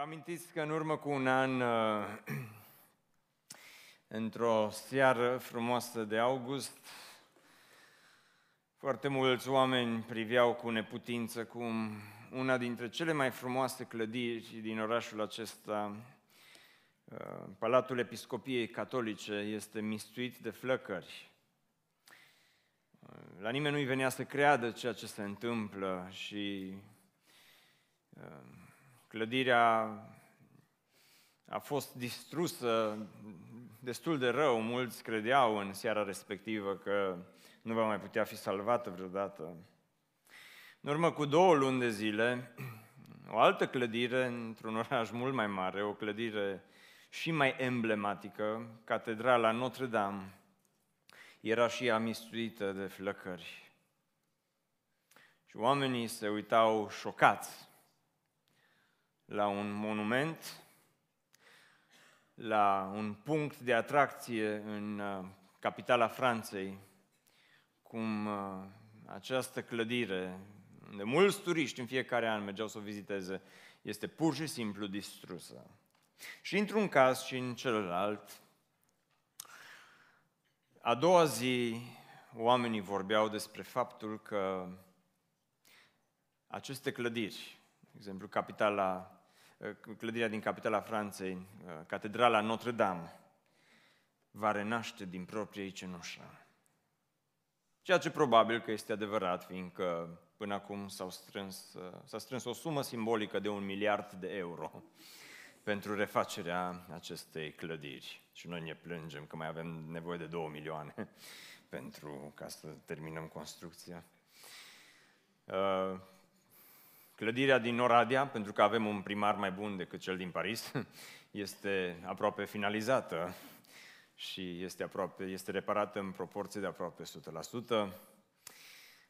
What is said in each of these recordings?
Vă amintiți că în urmă cu un an, uh, într-o seară frumoasă de august, foarte mulți oameni priveau cu neputință cum una dintre cele mai frumoase clădiri din orașul acesta, uh, Palatul Episcopiei Catolice, este mistuit de flăcări. Uh, la nimeni nu-i venea să creadă ceea ce se întâmplă și Clădirea a fost distrusă destul de rău, mulți credeau în seara respectivă că nu va mai putea fi salvată vreodată. În urmă cu două luni de zile, o altă clădire într-un oraș mult mai mare, o clădire și mai emblematică, Catedrala Notre-Dame, era și ea mistuită de flăcări. Și oamenii se uitau șocați la un monument, la un punct de atracție în uh, capitala Franței, cum uh, această clădire, unde mulți turiști în fiecare an mergeau să o viziteze, este pur și simplu distrusă. Și într-un caz și în celălalt, a doua zi, oamenii vorbeau despre faptul că aceste clădiri, de exemplu, capitala Uh, clădirea din capitala Franței, uh, Catedrala Notre-Dame, va renaște din propria ei cenușă. Ceea ce probabil că este adevărat, fiindcă până acum s-au strâns, uh, s-a strâns o sumă simbolică de un miliard de euro pentru refacerea acestei clădiri. Și noi ne plângem că mai avem nevoie de două milioane pentru ca să terminăm construcția. Clădirea din Oradea, pentru că avem un primar mai bun decât cel din Paris, este aproape finalizată și este, aproape, este reparată în proporție de aproape 100%.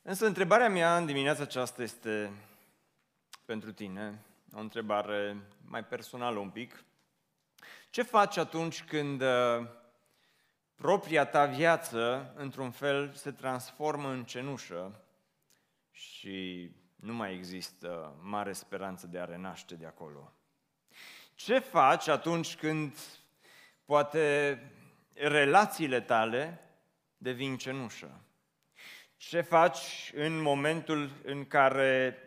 Însă întrebarea mea în dimineața aceasta este pentru tine, o întrebare mai personală un pic. Ce faci atunci când uh, propria ta viață, într-un fel, se transformă în cenușă și nu mai există mare speranță de a renaște de acolo. Ce faci atunci când poate relațiile tale devin cenușă? Ce faci în momentul în care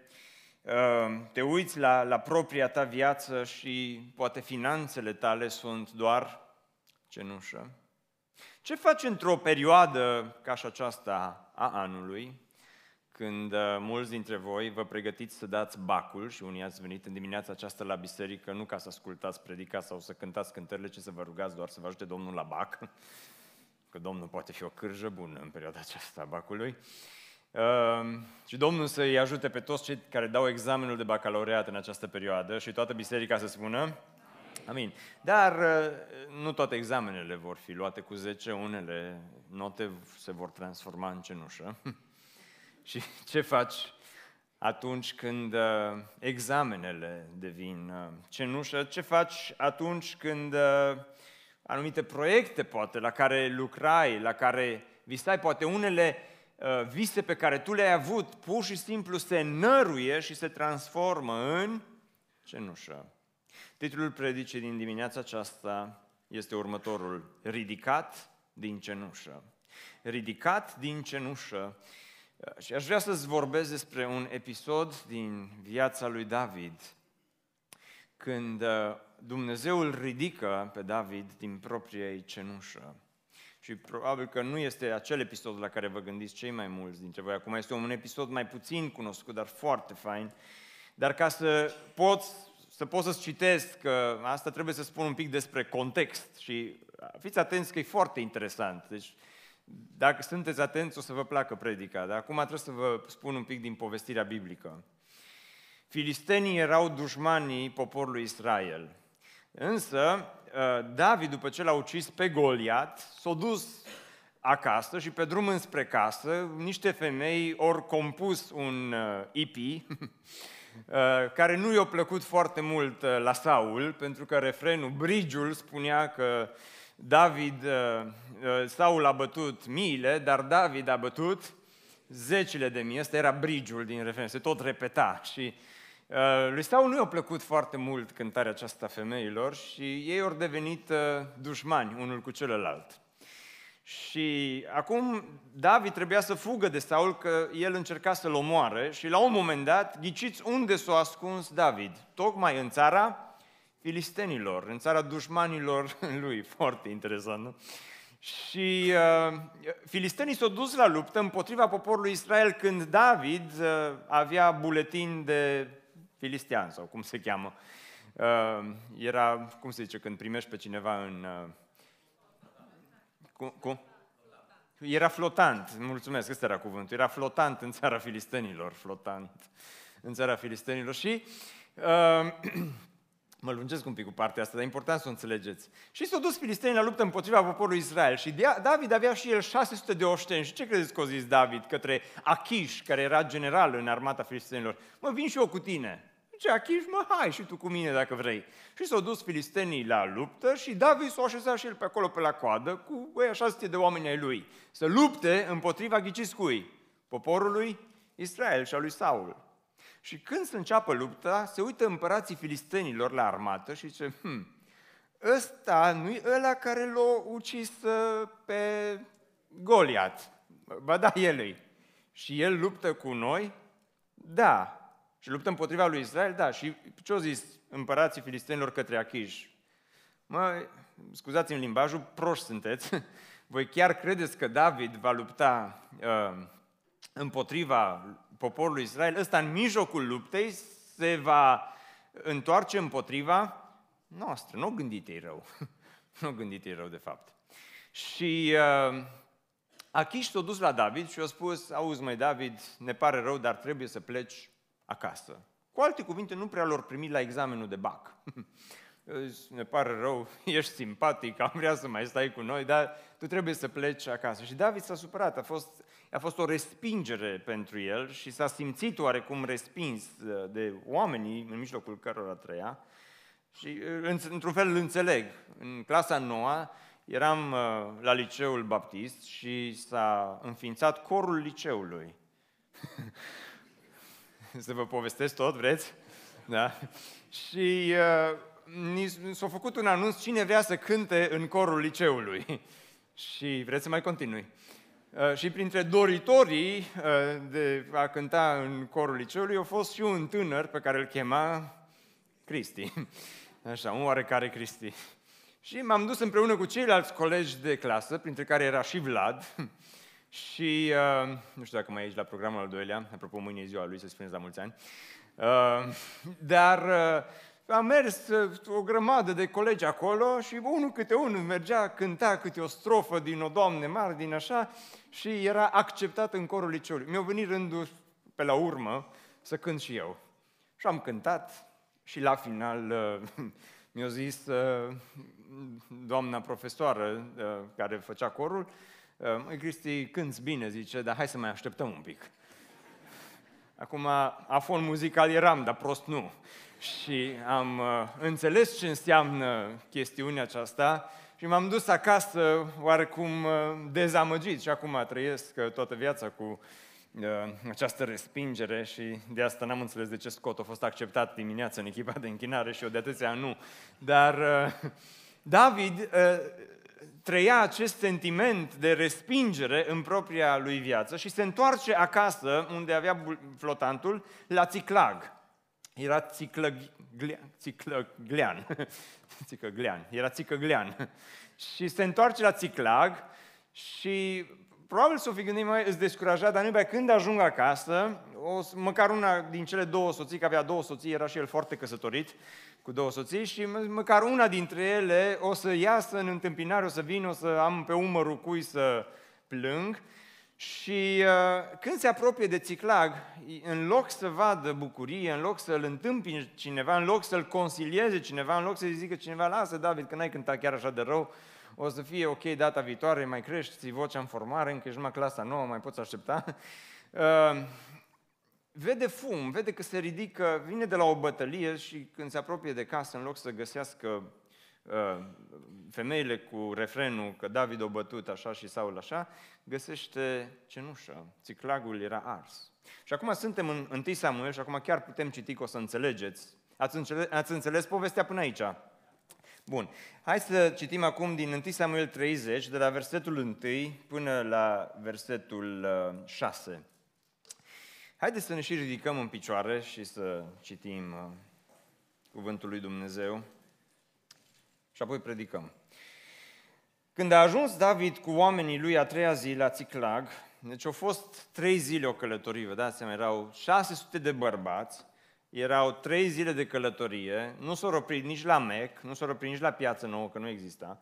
uh, te uiți la, la propria ta viață și poate finanțele tale sunt doar cenușă? Ce faci într-o perioadă ca și aceasta a anului, când uh, mulți dintre voi vă pregătiți să dați bacul și unii ați venit în dimineața aceasta la biserică nu ca să ascultați predica sau să cântați cântările, ci să vă rugați doar să vă ajute Domnul la bac, că Domnul poate fi o cârjă bună în perioada aceasta a bacului. Uh, și Domnul să-i ajute pe toți cei care dau examenul de bacalaureat în această perioadă și toată biserica să spună Amin. Dar uh, nu toate examenele vor fi luate cu 10, unele note se vor transforma în cenușă. Și ce faci atunci când uh, examenele devin uh, cenușă? Ce faci atunci când uh, anumite proiecte, poate, la care lucrai, la care visai, poate unele vise pe care tu le-ai avut, pur și simplu se năruie și se transformă în cenușă. Titlul predicii din dimineața aceasta este următorul. Ridicat din cenușă. Ridicat din cenușă. Și aș vrea să-ți vorbesc despre un episod din viața lui David, când uh, Dumnezeu îl ridică pe David din propria ei cenușă. Și probabil că nu este acel episod la care vă gândiți cei mai mulți dintre voi. Acum este un episod mai puțin cunoscut, dar foarte fain. Dar ca să pot să pot să-ți citesc, că asta trebuie să spun un pic despre context și fiți atenți că e foarte interesant. Deci dacă sunteți atenți, o să vă placă predica, dar acum trebuie să vă spun un pic din povestirea biblică. Filistenii erau dușmanii poporului Israel. Însă, uh, David, după ce l-a ucis pe Goliat, s-a dus acasă și pe drum înspre casă, niște femei ori compus un IP uh, uh, care nu i-a plăcut foarte mult la Saul, pentru că refrenul, brigiul, spunea că David, uh, uh, Saul a bătut miile, dar David a bătut zecile de mii. Asta era brigiul din referen, se tot repeta. Și Uh, lui Saul nu i-a plăcut foarte mult cântarea aceasta femeilor și ei au devenit uh, dușmani unul cu celălalt. Și acum David trebuia să fugă de Saul că el încerca să-l omoare și la un moment dat, ghiciți unde s-a ascuns David? Tocmai în țara filistenilor, în țara dușmanilor lui. Foarte interesant, nu? Și uh, filistenii s-au dus la luptă împotriva poporului Israel când David uh, avea buletin de filistean sau cum se cheamă. Uh, era, cum se zice, când primești pe cineva în... Uh, cum? cum? Era flotant, mulțumesc, ăsta era cuvântul. Era flotant în țara filistenilor, flotant în țara filistenilor. Și uh, Mă lungesc un pic cu partea asta, dar e important să o înțelegeți. Și s-au dus filistenii la luptă împotriva poporului Israel și David avea și el 600 de oșteni. Și ce credeți că a zis David către Achish, care era general în armata filistenilor? Mă, vin și eu cu tine. Ce Achish, mă, hai și tu cu mine dacă vrei. Și s-au dus filistenii la luptă și David s-a așezat și el pe acolo pe la coadă cu băi, 600 de oameni ai lui. Să lupte împotriva ghiciscui, poporului Israel și a lui Saul. Și când se înceapă lupta, se uită împărații filistenilor la armată și zice, hm, ăsta nu-i ăla care l-a ucis uh, pe Goliat. Ba da, el Și el luptă cu noi? Da. Și luptă împotriva lui Israel? Da. Și ce-au zis împărații filistenilor către Achish? Mă, scuzați-mi limbajul, proști sunteți. Voi chiar credeți că David va lupta uh, împotriva poporului Israel, ăsta în mijlocul luptei se va întoarce împotriva noastră. Nu gândit ei rău. nu gândit ei rău, de fapt. Și uh, Achish s-a dus la David și a spus, auzi mai David, ne pare rău, dar trebuie să pleci acasă. Cu alte cuvinte, nu prea lor primit la examenul de BAC. ne pare rău, ești simpatic, am vrea să mai stai cu noi, dar tu trebuie să pleci acasă. Și David s-a supărat, a fost, a fost o respingere pentru el și s-a simțit oarecum respins de oamenii în mijlocul cărora trăia. Și într-un fel îl înțeleg. În clasa noua eram uh, la liceul baptist și s-a înființat corul liceului. să vă povestesc tot, vreți? Da? Și uh, s-a făcut un anunț cine vrea să cânte în corul liceului. și vreți să mai continui? Uh, și printre doritorii uh, de a cânta în corul liceului a fost și un tânăr pe care îl chema Cristi. Așa, un oarecare Cristi. Și m-am dus împreună cu ceilalți colegi de clasă, printre care era și Vlad, și uh, nu știu dacă mai ești la programul al doilea, apropo, mâine e ziua lui, să spuneți la mulți ani. Uh, dar uh, am mers uh, o grămadă de colegi acolo și unul câte unul mergea, cânta câte o strofă din o Doamne mare, din așa, și era acceptat în corul liceului. Mi-a venit rândul pe la urmă să cânt și eu. Și am cântat și la final uh, mi-a zis uh, doamna profesoară care făcea corul, Măi, Cristi, cânți bine, zice, dar hai să mai așteptăm un pic. Acum, afon muzical eram, dar prost nu și am uh, înțeles ce înseamnă chestiunea aceasta și m-am dus acasă oarecum uh, dezamăgit și acum trăiesc uh, toată viața cu uh, această respingere și de asta n-am înțeles de ce Scott a fost acceptat dimineața în echipa de închinare și eu de atâția nu. Dar uh, David uh, trăia acest sentiment de respingere în propria lui viață și se întoarce acasă unde avea flotantul la Țiclag. Era țiclăglean, țiclăglean, țicăglean, era țicăglean. Și se întoarce la țiclag și probabil să o fi gândit, mai îți descurajat, dar nu când ajung acasă, o, măcar una din cele două soții, că avea două soții, era și el foarte căsătorit cu două soții și măcar una dintre ele o să iasă în întâmpinare, o să vină, o să am pe umărul cui să plâng și uh, când se apropie de Țiclag, în loc să vadă bucurie, în loc să-l întâmpine cineva, în loc să-l consilieze cineva, în loc să-i zică cineva, lasă David, că n-ai cântat chiar așa de rău, o să fie ok data viitoare, mai crești, ții vocea în formare, încă ești numai clasa nouă, mai poți aștepta. Uh, vede fum, vede că se ridică, vine de la o bătălie și când se apropie de casă, în loc să găsească uh, femeile cu refrenul că David o bătut așa și Saul așa, găsește cenușă. Țiclagul era ars. Și acum suntem în 1 Samuel și acum chiar putem citi că o să înțelegeți. Ați înțeles, ați înțeles povestea până aici? Bun. Hai să citim acum din 1 Samuel 30, de la versetul 1 până la versetul 6. Uh, Haideți să ne și ridicăm în picioare și să citim uh, cuvântul lui Dumnezeu și apoi predicăm. Când a ajuns David cu oamenii lui a treia zi la Țiclag, deci au fost trei zile o călătorie, vă dați seama, erau 600 de bărbați, erau trei zile de călătorie, nu s-au oprit nici la Mec, nu s-au oprit nici la Piață Nouă, că nu exista,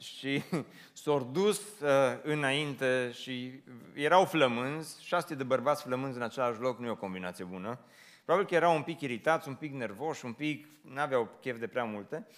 și s-au dus uh, înainte și erau flămânzi, 600 de bărbați flămânzi în același loc, nu e o combinație bună. Probabil că erau un pic iritați, un pic nervoși, un pic, n-aveau chef de prea multe. Uh,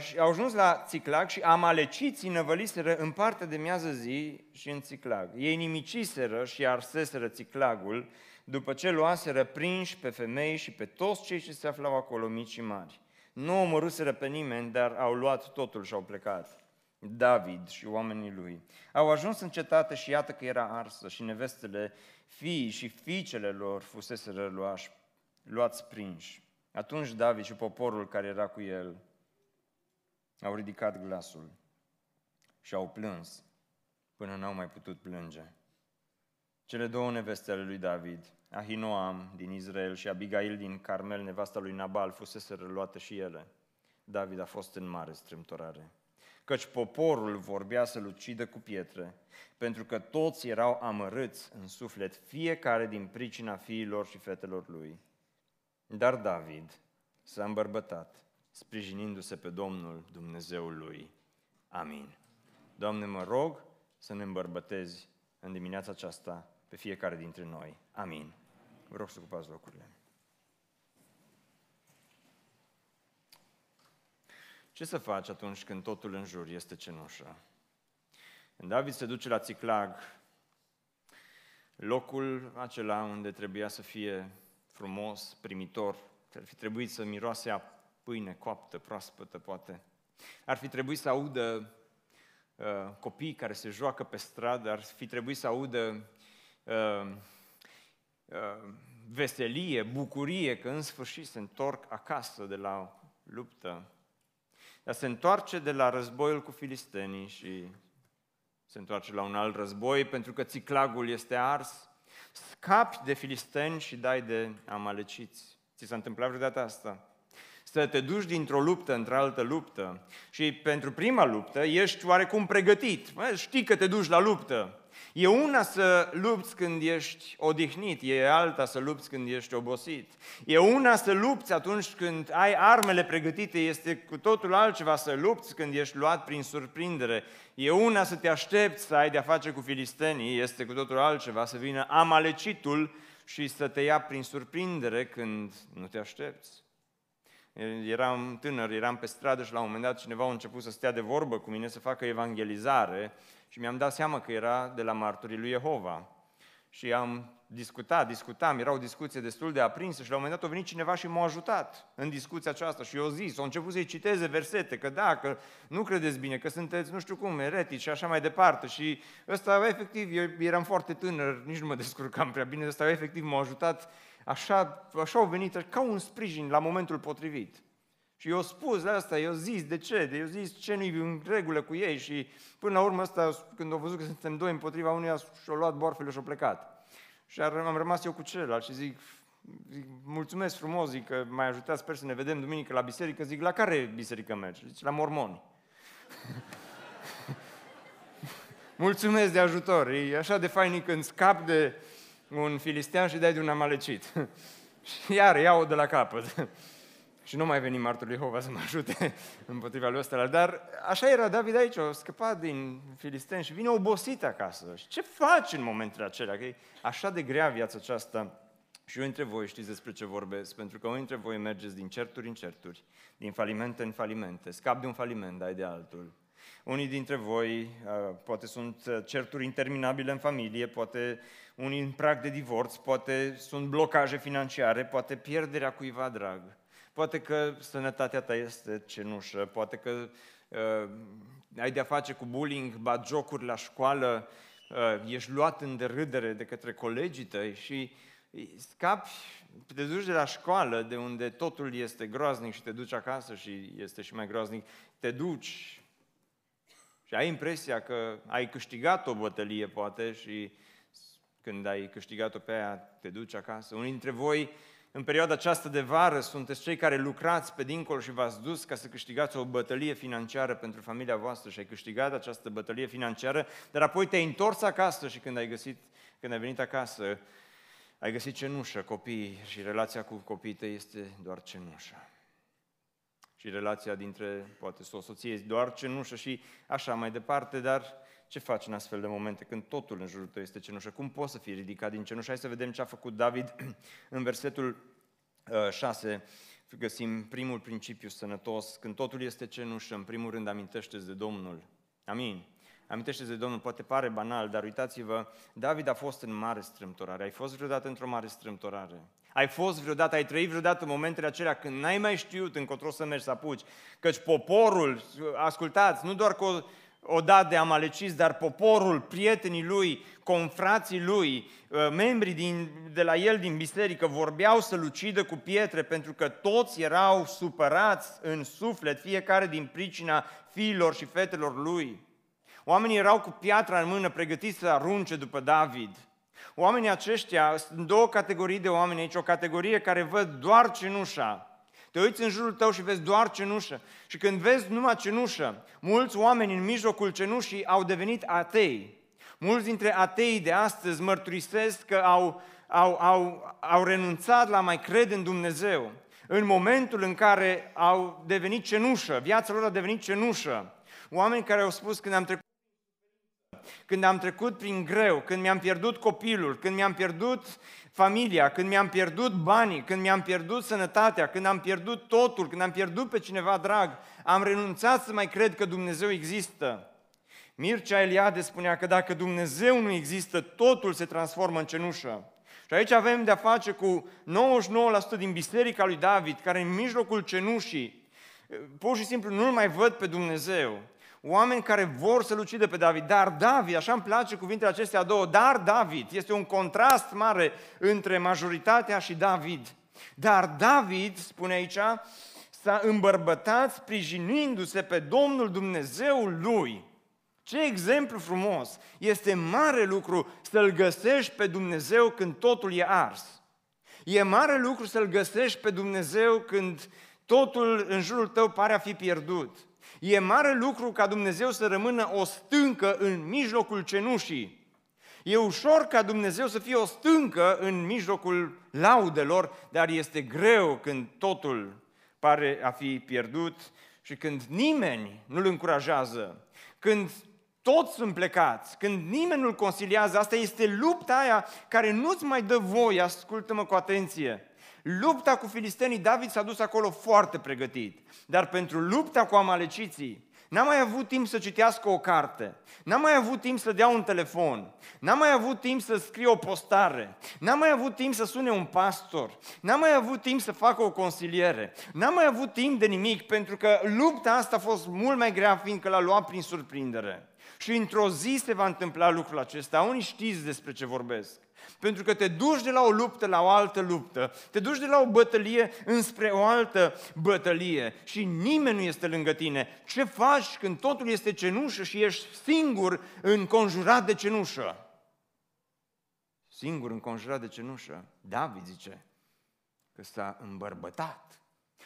și au ajuns la Țiclag și amaleciții năvăliseră în partea de miază zi și în Țiclag. Ei nimiciseră și arseseră Țiclagul după ce luaseră prinși pe femei și pe toți cei ce se aflau acolo, mici și mari. Nu omorâseră pe nimeni, dar au luat totul și au plecat. David și oamenii lui. Au ajuns în cetate și iată că era arsă și nevestele fiii și fiicele lor fuseseră luași, luați prinși. Atunci David și poporul care era cu el au ridicat glasul și au plâns până n-au mai putut plânge. Cele două neveste ale lui David, Ahinoam din Israel și Abigail din Carmel, nevasta lui Nabal, fusese luate și ele. David a fost în mare strâmtorare. Căci poporul vorbea să-l ucidă cu pietre, pentru că toți erau amărâți în suflet, fiecare din pricina fiilor și fetelor lui. Dar David s-a îmbărbătat, sprijinindu-se pe Domnul Dumnezeul lui. Amin. Doamne, mă rog să ne îmbărbătezi în dimineața aceasta pe fiecare dintre noi. Amin. Vă rog să ocupați locurile. Ce să faci atunci când totul în jur este cenușă? Când David se duce la Țiclag, locul acela unde trebuia să fie frumos, primitor, ar fi trebuit să miroase a pâine coaptă, proaspătă, poate. Ar fi trebuit să audă uh, copii care se joacă pe stradă, ar fi trebuit să audă uh, uh, veselie, bucurie că în sfârșit se întorc acasă de la luptă. Dar se întoarce de la războiul cu filistenii și se întoarce la un alt război pentru că țiclagul este ars. Scapi de filisteni și dai de amaleciți. Ți s-a întâmplat vreodată asta? Să te duci dintr-o luptă într-altă luptă și pentru prima luptă ești oarecum pregătit. Știi că te duci la luptă, E una să lupți când ești odihnit, e alta să lupți când ești obosit. E una să lupți atunci când ai armele pregătite, este cu totul altceva să lupți când ești luat prin surprindere. E una să te aștepți să ai de-a face cu filistenii, este cu totul altceva să vină amalecitul și să te ia prin surprindere când nu te aștepți. Eram tânăr, eram pe stradă și la un moment dat cineva a început să stea de vorbă cu mine, să facă evangelizare și mi-am dat seama că era de la marturii lui Jehova. Și am discutat, discutam, era o discuție destul de aprinsă și la un moment dat a venit cineva și m-a ajutat în discuția aceasta și eu zis, au început să-i citeze versete, că da, că nu credeți bine, că sunteți nu știu cum, eretici și așa mai departe. Și ăsta, efectiv, eu eram foarte tânăr, nici nu mă descurcam prea bine, ăsta efectiv m-a ajutat, așa, așa au venit ca un sprijin la momentul potrivit. Și eu spus de asta, eu zis de ce, eu zis ce nu-i în regulă cu ei și până la urmă asta, când au văzut că suntem doi împotriva unuia, și-au luat borfele și-au plecat. Și am rămas eu cu celălalt și zic, zic mulțumesc frumos, zic că m-ai ajutat, sper să ne vedem duminică la biserică. Zic, la care biserică mergi? Zic, la mormoni. mulțumesc de ajutor, e așa de fain când scap de un filistean și dai de un amalecit. și iar iau de la capăt și nu mai veni martorul Jehova să mă ajute împotriva lui ăsta. Dar așa era David aici, a scăpat din filisteni și vine obosit acasă. Și ce faci în momentele acelea? Că e așa de grea viața aceasta. Și unii dintre voi știți despre ce vorbesc, pentru că unii dintre voi mergeți din certuri în certuri, din falimente în falimente, scap de un faliment, dai de altul. Unii dintre voi, uh, poate sunt uh, certuri interminabile în familie, poate unii în prag de divorț, poate sunt blocaje financiare, poate pierderea cuiva drag. Poate că sănătatea ta este cenușă, poate că uh, ai de-a face cu bullying, jocuri la școală, ești luat în derâdere de către colegii tăi și scapi, te duci de la școală, de unde totul este groaznic și te duci acasă și este și mai groaznic, te duci și ai impresia că ai câștigat o bătălie, poate, și când ai câștigat-o pe aia, te duci acasă. Unii dintre voi, în perioada aceasta de vară, sunteți cei care lucrați pe dincolo și v-ați dus ca să câștigați o bătălie financiară pentru familia voastră și ai câștigat această bătălie financiară, dar apoi te-ai întors acasă și când ai găsit, când ai venit acasă, ai găsit cenușă, copii și relația cu copiii tăi este doar cenușă. Și relația dintre, poate, o soție este doar cenușă și așa mai departe, dar ce faci în astfel de momente când totul în jurul tău este cenușă? Cum poți să fii ridicat din cenușă? Hai să vedem ce a făcut David în versetul 6. Uh, găsim primul principiu sănătos. Când totul este cenușă, în primul rând amintește de Domnul. Amin amintește de Domnul, poate pare banal, dar uitați-vă, David a fost în mare strâmtorare. Ai fost vreodată într-o mare strâmtorare? Ai fost vreodată, ai trăit vreodată momentele acelea când n-ai mai știut încotro să mergi să apuci? Căci poporul, ascultați, nu doar că o, o dat de amaleciți, dar poporul, prietenii lui, confrații lui, uh, membrii din, de la el din biserică vorbeau să-l ucidă cu pietre pentru că toți erau supărați în suflet, fiecare din pricina fiilor și fetelor lui. Oamenii erau cu piatra în mână, pregătiți să arunce după David. Oamenii aceștia, sunt două categorii de oameni aici, o categorie care văd doar cenușa. Te uiți în jurul tău și vezi doar cenușă. Și când vezi numai cenușă, mulți oameni în mijlocul cenușii au devenit atei. Mulți dintre ateii de astăzi mărturisesc că au, au, au, au renunțat la mai cred în Dumnezeu. În momentul în care au devenit cenușă, viața lor a devenit cenușă. Oameni care au spus când am trecut când am trecut prin greu, când mi-am pierdut copilul, când mi-am pierdut familia, când mi-am pierdut banii, când mi-am pierdut sănătatea, când am pierdut totul, când am pierdut pe cineva drag, am renunțat să mai cred că Dumnezeu există. Mircea Eliade spunea că dacă Dumnezeu nu există, totul se transformă în cenușă. Și aici avem de-a face cu 99% din biserica lui David, care în mijlocul cenușii, pur și simplu nu-L mai văd pe Dumnezeu oameni care vor să-l ucidă pe David. Dar David, așa îmi place cuvintele acestea două, dar David, este un contrast mare între majoritatea și David. Dar David, spune aici, s-a îmbărbătat sprijinindu-se pe Domnul Dumnezeul lui. Ce exemplu frumos! Este mare lucru să-L găsești pe Dumnezeu când totul e ars. E mare lucru să-L găsești pe Dumnezeu când totul în jurul tău pare a fi pierdut. E mare lucru ca Dumnezeu să rămână o stâncă în mijlocul cenușii. E ușor ca Dumnezeu să fie o stâncă în mijlocul laudelor, dar este greu când totul pare a fi pierdut și când nimeni nu-l încurajează, când toți sunt plecați, când nimeni nu-l consiliază, asta este lupta aia care nu-ți mai dă voie, ascultă-mă cu atenție, Lupta cu filistenii, David s-a dus acolo foarte pregătit. Dar pentru lupta cu amaleciții, N-a mai avut timp să citească o carte, n-a mai avut timp să dea un telefon, n-a mai avut timp să scrie o postare, n-a mai avut timp să sune un pastor, n-a mai avut timp să facă o consiliere, n-a mai avut timp de nimic, pentru că lupta asta a fost mult mai grea, fiindcă l-a luat prin surprindere. Și într-o zi se va întâmpla lucrul acesta. Unii știți despre ce vorbesc. Pentru că te duci de la o luptă la o altă luptă, te duci de la o bătălie înspre o altă bătălie și nimeni nu este lângă tine. Ce faci când totul este cenușă și ești singur înconjurat de cenușă? Singur înconjurat de cenușă? David zice că s-a îmbărbătat.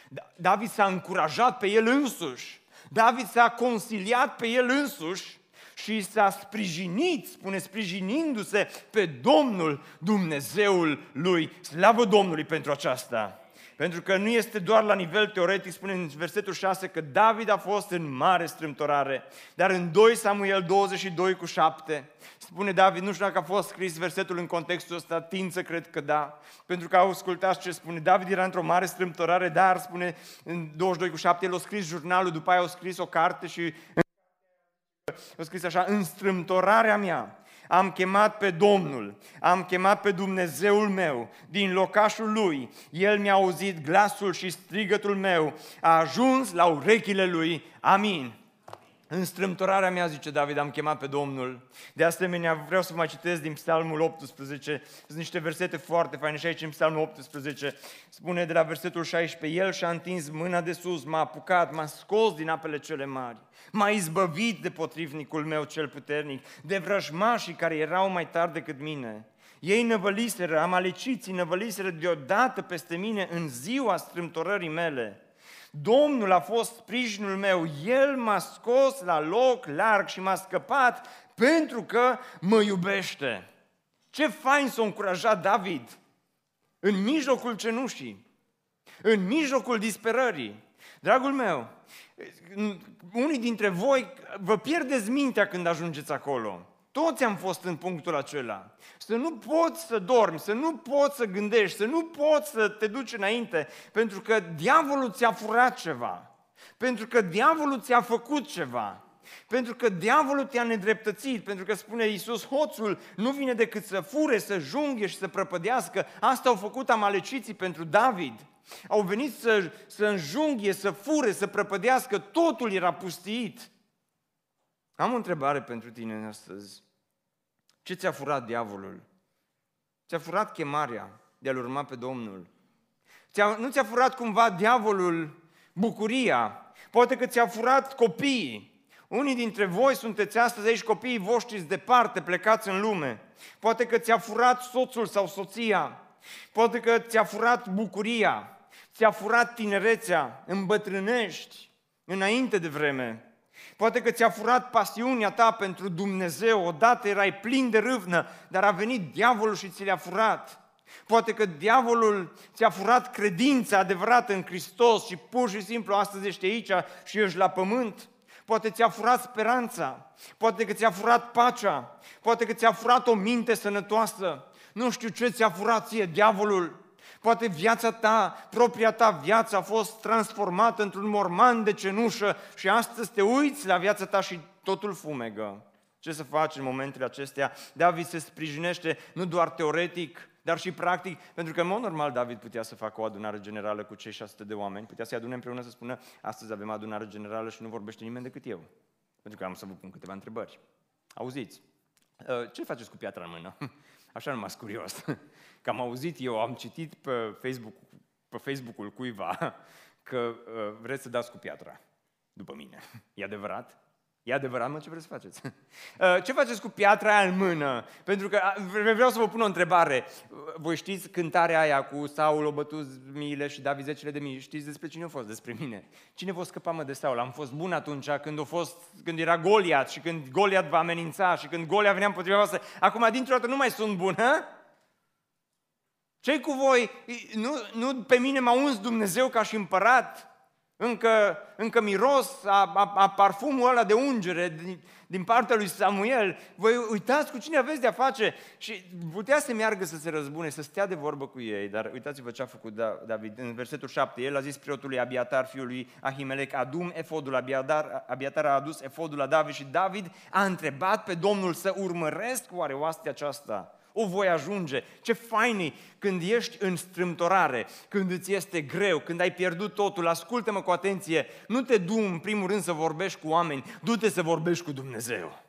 Da, David s-a încurajat pe el însuși. David s-a consiliat pe el însuși și s-a sprijinit, spune, sprijinindu-se pe Domnul Dumnezeul lui. Slavă Domnului pentru aceasta! Pentru că nu este doar la nivel teoretic, spune în versetul 6 că David a fost în mare strâmtorare, dar în 2 Samuel 22 cu 7 spune David, nu știu dacă a fost scris versetul în contextul ăsta, tind să cred că da, pentru că au ascultat ce spune. David era într-o mare strâmtorare, dar spune în 22 cu 7, el a scris jurnalul, după aia a scris o carte și a scris așa, în strâmtorarea mea am chemat pe Domnul, am chemat pe Dumnezeul meu din locașul lui. El mi-a auzit glasul și strigătul meu, a ajuns la urechile lui. Amin. În strâmtorarea mea, zice David, am chemat pe Domnul. De asemenea, vreau să vă mai citesc din Psalmul 18. Sunt niște versete foarte faine și aici în Psalmul 18 spune de la versetul 16, El și-a întins mâna de sus, m-a apucat, m-a scos din apele cele mari, m-a izbăvit de potrivnicul meu cel puternic, de vrăjmașii care erau mai tari decât mine. Ei năvăliseră, amaleciții năvăliseră deodată peste mine în ziua strâmtorării mele. Domnul a fost sprijinul meu, El m-a scos la loc larg și m-a scăpat pentru că mă iubește. Ce fain s-a încurajat David în mijlocul cenușii, în mijlocul disperării. Dragul meu, unii dintre voi vă pierdeți mintea când ajungeți acolo. Toți am fost în punctul acela. Să nu poți să dormi, să nu poți să gândești, să nu poți să te duci înainte, pentru că diavolul ți-a furat ceva, pentru că diavolul ți-a făcut ceva, pentru că diavolul te-a nedreptățit, pentru că spune Iisus, hoțul nu vine decât să fure, să junghe și să prăpădească. Asta au făcut amaleciții pentru David. Au venit să, să înjunghe, să fure, să prăpădească, totul era pustiit. Am o întrebare pentru tine astăzi. Ce ți-a furat diavolul? Ți-a furat chemarea de a-L urma pe Domnul? Ți-a, nu ți-a furat cumva diavolul bucuria? Poate că ți-a furat copiii. Unii dintre voi sunteți astăzi aici copiii voștri departe, plecați în lume. Poate că ți-a furat soțul sau soția. Poate că ți-a furat bucuria. Ți-a furat tinerețea, îmbătrânești înainte de vreme. Poate că ți-a furat pasiunea ta pentru Dumnezeu, odată erai plin de râvnă, dar a venit diavolul și ți le-a furat. Poate că diavolul ți-a furat credința adevărată în Hristos și pur și simplu astăzi ești aici și ești la pământ. Poate ți-a furat speranța, poate că ți-a furat pacea, poate că ți-a furat o minte sănătoasă. Nu știu ce ți-a furat ție diavolul, Poate viața ta, propria ta viață a fost transformată într-un morman de cenușă și astăzi te uiți la viața ta și totul fumegă. Ce să faci în momentele acestea? David se sprijinește nu doar teoretic, dar și practic, pentru că în mod normal David putea să facă o adunare generală cu cei 600 de oameni, putea să-i adune împreună să spună, astăzi avem adunare generală și nu vorbește nimeni decât eu. Pentru că am să vă pun câteva întrebări. Auziți, uh, ce faceți cu piatra în mână? Așa numai curios. Că am auzit eu, am citit pe, Facebook, pe Facebook-ul cuiva că uh, vreți să dați cu piatra după mine. E adevărat? E adevărat, mă, ce vreți să faceți? Uh, ce faceți cu piatra aia în mână? Pentru că vreau să vă pun o întrebare. Voi știți cântarea aia cu Saul, o bătut miile și David zecile de mii? Știți despre cine a fost? Despre mine. Cine vă scăpa mă de Saul? Am fost bun atunci când, a fost, când era Goliat și când Goliat va amenința și când Goliat venea împotriva voastră. Acum, dintr-o dată, nu mai sunt bun, hă? Cei cu voi, nu, nu pe mine m-a uns Dumnezeu ca și împărat, încă, încă miros a, a, a parfumul ăla de ungere din, din partea lui Samuel. Voi uitați cu cine aveți de-a face și putea să meargă să se răzbune, să stea de vorbă cu ei, dar uitați-vă ce a făcut da, David în versetul 7. El a zis preotului Abiatar, fiul lui Ahimelec, adum efodul, Abiatar, Abiatar a adus efodul la David și David a întrebat pe Domnul să urmăresc oare oastea aceasta o voi ajunge. Ce fain când ești în strâmtorare, când îți este greu, când ai pierdut totul. Ascultă-mă cu atenție, nu te du în primul rând să vorbești cu oameni, du-te să vorbești cu Dumnezeu.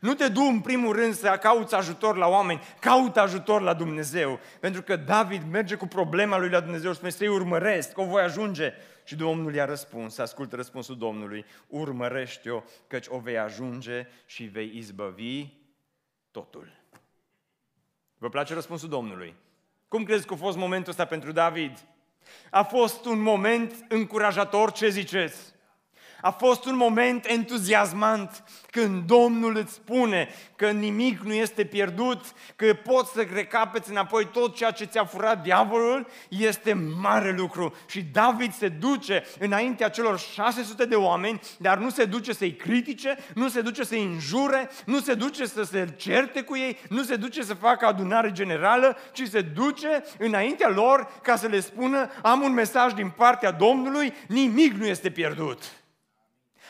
Nu te du în primul rând să cauți ajutor la oameni, caută ajutor la Dumnezeu. Pentru că David merge cu problema lui la Dumnezeu și spune să-i urmăresc, o voi ajunge. Și Domnul i-a răspuns, ascultă răspunsul Domnului, urmărește-o, căci o vei ajunge și vei izbăvi totul. Vă place răspunsul Domnului? Cum crezi că a fost momentul ăsta pentru David? A fost un moment încurajator, ce ziceți? A fost un moment entuziasmant când Domnul îți spune că nimic nu este pierdut, că poți să recapeți înapoi tot ceea ce ți-a furat diavolul, este mare lucru. Și David se duce înaintea celor 600 de oameni, dar nu se duce să-i critique, nu se duce să-i înjure, nu se duce să se certe cu ei, nu se duce să facă adunare generală, ci se duce înaintea lor ca să le spună am un mesaj din partea Domnului, nimic nu este pierdut.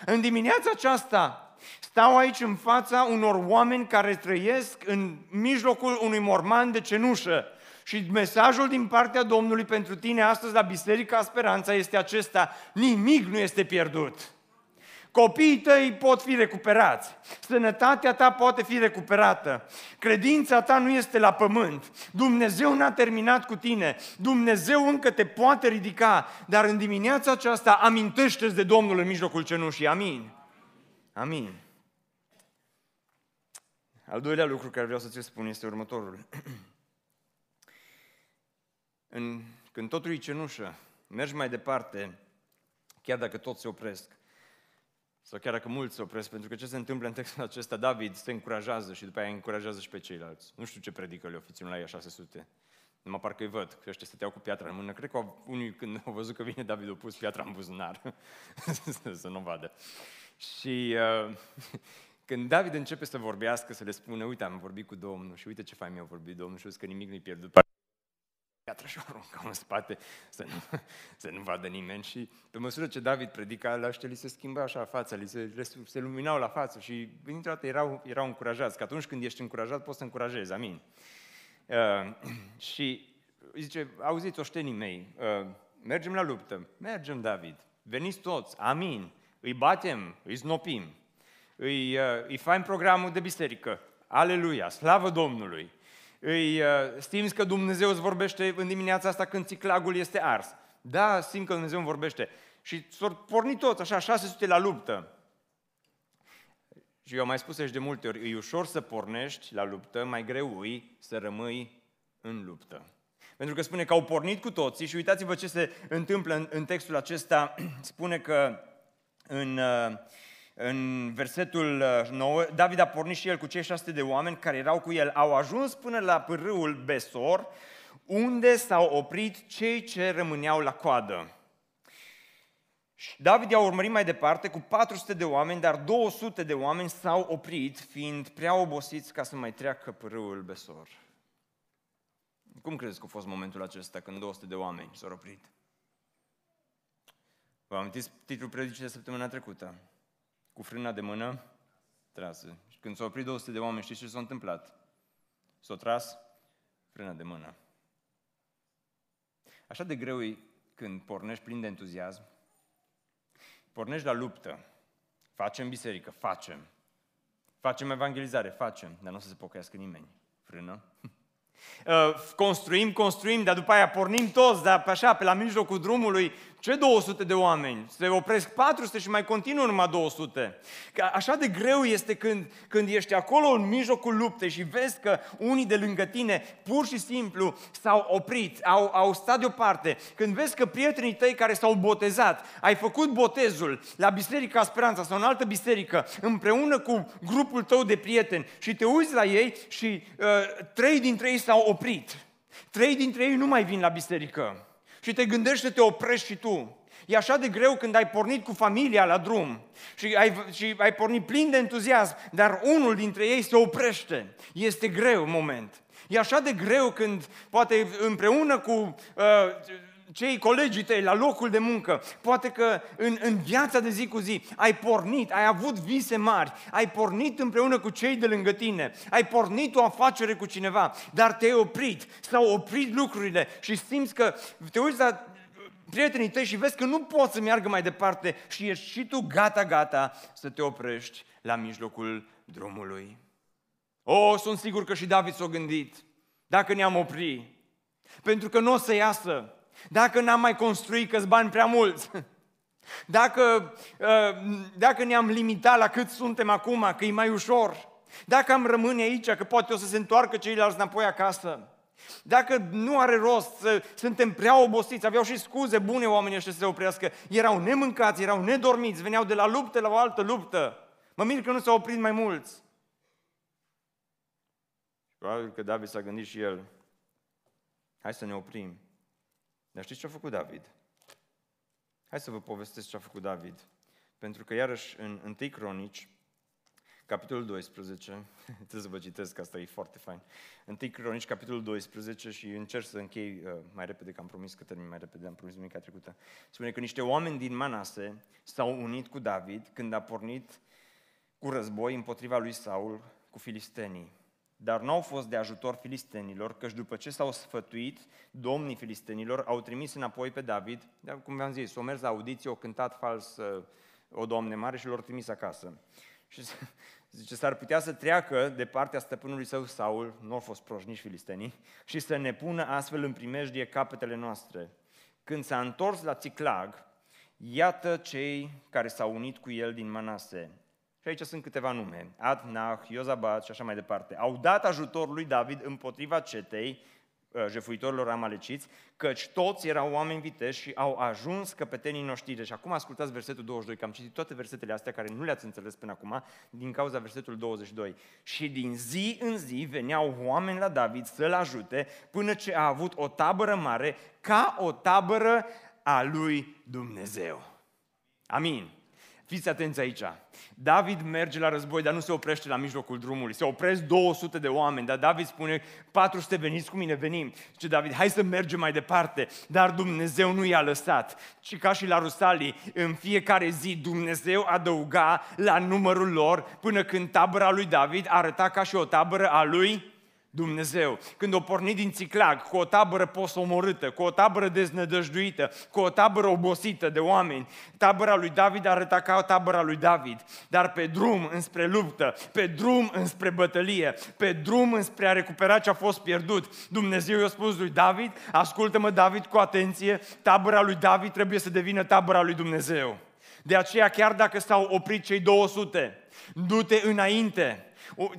În dimineața aceasta stau aici în fața unor oameni care trăiesc în mijlocul unui morman de cenușă. Și mesajul din partea Domnului pentru tine astăzi la Biserica Speranța este acesta. Nimic nu este pierdut. Copiii tăi pot fi recuperați. Sănătatea ta poate fi recuperată. Credința ta nu este la pământ. Dumnezeu n-a terminat cu tine. Dumnezeu încă te poate ridica. Dar în dimineața aceasta amintește-ți de Domnul în mijlocul cenușii. Amin. Amin. Al doilea lucru care vreau să ți spun este următorul. în, când totul e cenușă, mergi mai departe, chiar dacă toți se opresc, sau chiar dacă mulți se opresc, pentru că ce se întâmplă în textul acesta, David se încurajează și după aia încurajează și pe ceilalți. Nu știu ce predică le ofiționul la ea 600. Numai parcă îi văd, că ăștia stăteau cu piatra în mână. Cred că unii când au văzut că vine David, au pus piatra în buzunar, să nu vadă. Și uh, când David începe să vorbească, să le spună, uite, am vorbit cu Domnul și uite ce fain mi-a vorbit Domnul și că nimic nu-i pierdut piatră și o aruncau în spate să nu, să nu vadă nimeni. Și pe măsură ce David predica, la ăștia li se schimba așa fața, li se, se luminau la față și dintr-o dată erau, erau încurajați, că atunci când ești încurajat poți să încurajezi, amin. Uh, și zice, auziți oștenii mei, uh, mergem la luptă, mergem David, veniți toți, amin, îi batem, îi snopim, îi, uh, îi fain programul de biserică, aleluia, slavă Domnului, îi uh, simți că Dumnezeu îți vorbește în dimineața asta când țiclagul este ars. Da, simt că Dumnezeu îmi vorbește. Și s-au pornit toți, așa, 600 la luptă. Și eu am mai spus aici de multe ori, e ușor să pornești la luptă, mai greu e să rămâi în luptă. Pentru că spune că au pornit cu toții și uitați-vă ce se întâmplă în, în textul acesta. Spune că în uh, în versetul 9, uh, David a pornit și el cu cei 600 de oameni care erau cu el. Au ajuns până la pârâul Besor, unde s-au oprit cei ce rămâneau la coadă. Și David i-a urmărit mai departe cu 400 de oameni, dar 200 de oameni s-au oprit, fiind prea obosiți ca să mai treacă pârâul Besor. Cum credeți că a fost momentul acesta când 200 de oameni s-au oprit? Vă amintiți titlul predicii de săptămâna trecută? Cu frâna de mână trasă. Și când s-au oprit 200 de oameni, știți ce s-a întâmplat? S-au tras frâna de mână. Așa de greu e când pornești plin de entuziasm, pornești la luptă, facem biserică, facem, facem evangelizare, facem, dar nu o să se pocăiască nimeni. Frână. Uh, construim, construim, dar după aia pornim toți, dar pe așa, pe la mijlocul drumului, ce 200 de oameni? Se opresc 400 și mai continuă numai 200. Că așa de greu este când, când ești acolo în mijlocul luptei și vezi că unii de lângă tine pur și simplu s-au oprit, au, au stat deoparte. Când vezi că prietenii tăi care s-au botezat, ai făcut botezul la Biserica Speranța sau în altă biserică, împreună cu grupul tău de prieteni și te uiți la ei și uh, trei dintre ei s-au oprit. Trei dintre ei nu mai vin la biserică și te gândești să te oprești și tu. E așa de greu când ai pornit cu familia la drum și ai, și ai pornit plin de entuziasm, dar unul dintre ei se oprește. Este greu moment. E așa de greu când, poate împreună cu uh, cei colegii tăi la locul de muncă, poate că în, în viața de zi cu zi ai pornit, ai avut vise mari, ai pornit împreună cu cei de lângă tine, ai pornit o afacere cu cineva, dar te-ai oprit, s-au oprit lucrurile și simți că te uiți la prietenii tăi și vezi că nu poți să meargă mai departe și ești și tu gata, gata să te oprești la mijlocul drumului. O, sunt sigur că și David s-a gândit, dacă ne-am opri, pentru că nu o să iasă, dacă n-am mai construit că bani prea mulți, dacă, uh, dacă ne-am limitat la cât suntem acum, că e mai ușor, dacă am rămâne aici, că poate o să se întoarcă ceilalți înapoi acasă, dacă nu are rost, să, suntem prea obosiți, aveau și scuze bune oamenii ăștia să se oprească, erau nemâncați, erau nedormiți, veneau de la luptă la o altă luptă. Mă mir că nu s-au oprit mai mulți. Probabil că David s-a gândit și el, hai să ne oprim. Dar știți ce a făcut David? Hai să vă povestesc ce a făcut David. Pentru că iarăși în 1 Cronici, capitolul 12, trebuie să vă citesc, asta e foarte fain. 1 Cronici, capitolul 12 și încerc să închei uh, mai repede, că am promis că termin mai repede, am promis duminica trecută. Spune că niște oameni din Manase s-au unit cu David când a pornit cu război împotriva lui Saul cu filistenii dar nu au fost de ajutor filistenilor, căci după ce s-au sfătuit, domnii filistenilor au trimis înapoi pe David, cum v-am zis, au mers la audiție, au cântat fals uh, o doamne mare și l-au trimis acasă. Și zice, s-ar putea să treacă de partea stăpânului său Saul, nu au fost proști nici filistenii, și să ne pună astfel în primejdie capetele noastre. Când s-a întors la Țiclag, iată cei care s-au unit cu el din Manase. Și aici sunt câteva nume. Adnah, Iozabat și așa mai departe. Au dat ajutor lui David împotriva cetei Uh, jefuitorilor amaleciți, căci toți erau oameni viteși și au ajuns căpetenii noștri. Deci acum ascultați versetul 22, că am citit toate versetele astea care nu le-ați înțeles până acum, din cauza versetului 22. Și din zi în zi veneau oameni la David să-l ajute până ce a avut o tabără mare ca o tabără a lui Dumnezeu. Amin. Fiți atenți aici. David merge la război, dar nu se oprește la mijlocul drumului. Se opresc 200 de oameni, dar David spune, 400 veniți cu mine, venim. Ce David, hai să mergem mai departe. Dar Dumnezeu nu i-a lăsat. Și ca și la Rusalii, în fiecare zi Dumnezeu adăuga la numărul lor până când tabăra lui David arăta ca și o tabără a lui Dumnezeu. Când o porni din Țiclag, cu o tabără posomorâtă, cu o tabără deznădăjduită, cu o tabără obosită de oameni, tabăra lui David arăta ca o tabăra lui David. Dar pe drum înspre luptă, pe drum înspre bătălie, pe drum înspre a recupera ce a fost pierdut, Dumnezeu i-a spus lui David, ascultă-mă David cu atenție, tabăra lui David trebuie să devină tabăra lui Dumnezeu. De aceea, chiar dacă s-au oprit cei 200, du-te înainte,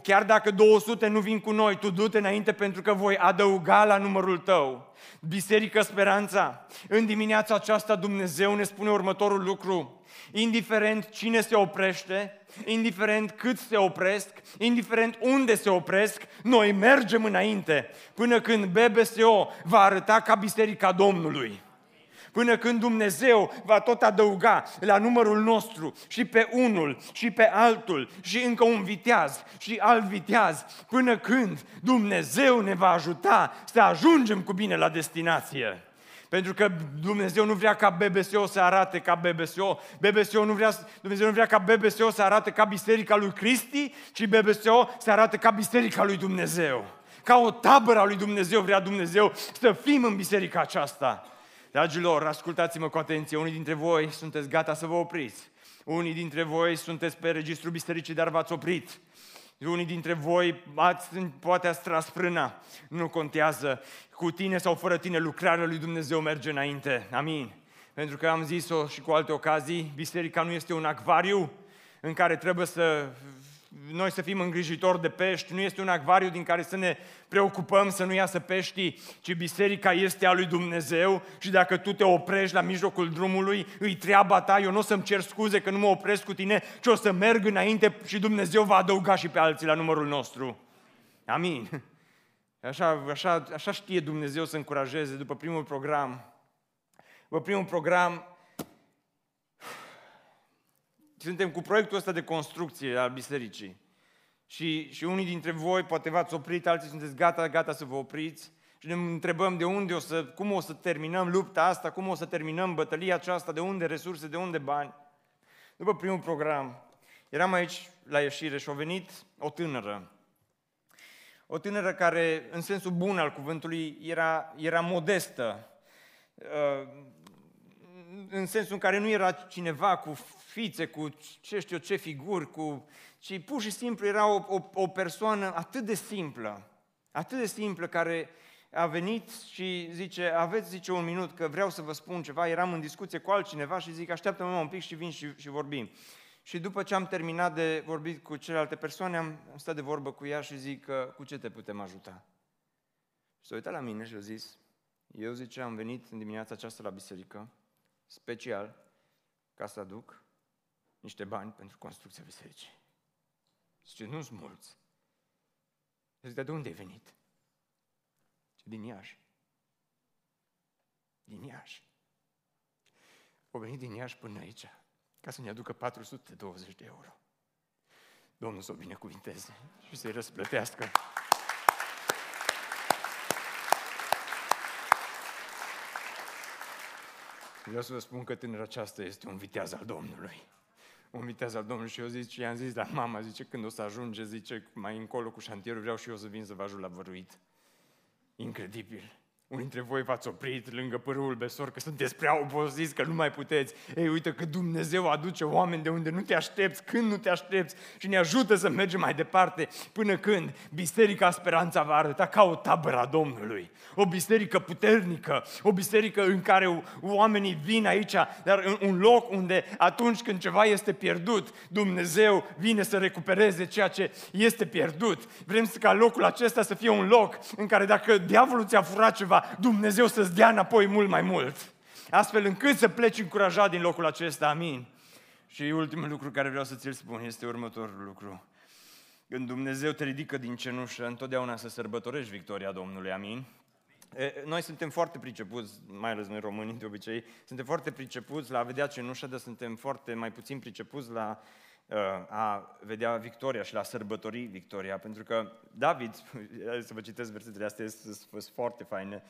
Chiar dacă 200 nu vin cu noi, tu du-te înainte pentru că voi adăuga la numărul tău. Biserică Speranța, în dimineața aceasta Dumnezeu ne spune următorul lucru. Indiferent cine se oprește, indiferent cât se opresc, indiferent unde se opresc, noi mergem înainte până când BBSO va arăta ca Biserica Domnului până când Dumnezeu va tot adăuga la numărul nostru și pe unul și pe altul și încă un viteaz și alt viteaz, până când Dumnezeu ne va ajuta să ajungem cu bine la destinație. Pentru că Dumnezeu nu vrea ca BBSO să arate ca BBSO. BBSO nu vrea, Dumnezeu nu vrea ca BBSO să arate ca Biserica lui Cristi, ci BBSO să arate ca Biserica lui Dumnezeu. Ca o tabără a lui Dumnezeu vrea Dumnezeu să fim în biserica aceasta. Dragilor, ascultați-mă cu atenție, unii dintre voi sunteți gata să vă opriți. Unii dintre voi sunteți pe registrul bisericii, dar v-ați oprit. Unii dintre voi ați, poate ați tras frâna. Nu contează. Cu tine sau fără tine, lucrarea lui Dumnezeu merge înainte. Amin. Pentru că am zis-o și cu alte ocazii, biserica nu este un acvariu în care trebuie să noi să fim îngrijitori de pești, nu este un acvariu din care să ne preocupăm să nu iasă peștii, ci biserica este a lui Dumnezeu și dacă tu te oprești la mijlocul drumului, îi treaba ta, eu nu o să-mi cer scuze că nu mă opresc cu tine, ci o să merg înainte și Dumnezeu va adăuga și pe alții la numărul nostru. Amin. Așa, așa, așa știe Dumnezeu să încurajeze după primul program. După primul program, suntem cu proiectul ăsta de construcție al bisericii. Și, și unii dintre voi poate v-ați oprit, alții sunteți gata, gata să vă opriți. Și ne întrebăm de unde o să, cum o să terminăm lupta asta, cum o să terminăm bătălia aceasta, de unde resurse, de unde bani. După primul program, eram aici la ieșire și a venit o tânără. O tânără care, în sensul bun al cuvântului, era, era modestă. Uh, în sensul în care nu era cineva cu fițe, cu ce știu ce figuri, cu... ci pur și simplu era o, o, o persoană atât de simplă, atât de simplă care a venit și zice, aveți, zice, un minut, că vreau să vă spun ceva, eram în discuție cu altcineva și zic, așteaptă-mă un pic și vin și, și vorbim. Și după ce am terminat de vorbit cu celelalte persoane, am stat de vorbă cu ea și zic, cu ce te putem ajuta? Și s-a uitat la mine și a zis, eu, zice, am venit în dimineața aceasta la biserică, special, ca să aduc niște bani pentru construcția bisericii. Zice, nu sunt mulți. Zice, de unde ai venit? Zice, din Iași. Din Iași. Au venit din Iași până aici, ca să ne aducă 420 de euro. Domnul să o binecuvinteze și să-i răsplătească. Vreau să vă spun că tânăra aceasta este un viteaz al Domnului un viteaz al Domnului și eu zic, și i-am zis la mama, zice, când o să ajunge, zice, mai încolo cu șantierul, vreau și eu să vin să vă ajut la văruit. Incredibil. Unii dintre voi v-ați oprit lângă pârâul besor că sunteți prea obosiți, că nu mai puteți. Ei, uite că Dumnezeu aduce oameni de unde nu te aștepți, când nu te aștepți și ne ajută să mergem mai departe până când Biserica Speranța va arăta ca o tabără a Domnului. O biserică puternică, o biserică în care oamenii vin aici, dar în un loc unde atunci când ceva este pierdut, Dumnezeu vine să recupereze ceea ce este pierdut. Vrem ca locul acesta să fie un loc în care dacă diavolul ți-a furat ceva, Dumnezeu să-ți dea înapoi mult mai mult. Astfel încât să pleci încurajat din locul acesta, amin. Și ultimul lucru care vreau să ți-l spun este următorul lucru. Când Dumnezeu te ridică din cenușă, întotdeauna să sărbătorești victoria Domnului, amin. Noi suntem foarte pricepuți, mai ales noi românii de obicei, suntem foarte pricepuți la a vedea cenușă, dar suntem foarte mai puțin pricepuți la a vedea victoria și la sărbători victoria, pentru că David, să vă citesc versetele astea, sunt foarte faine,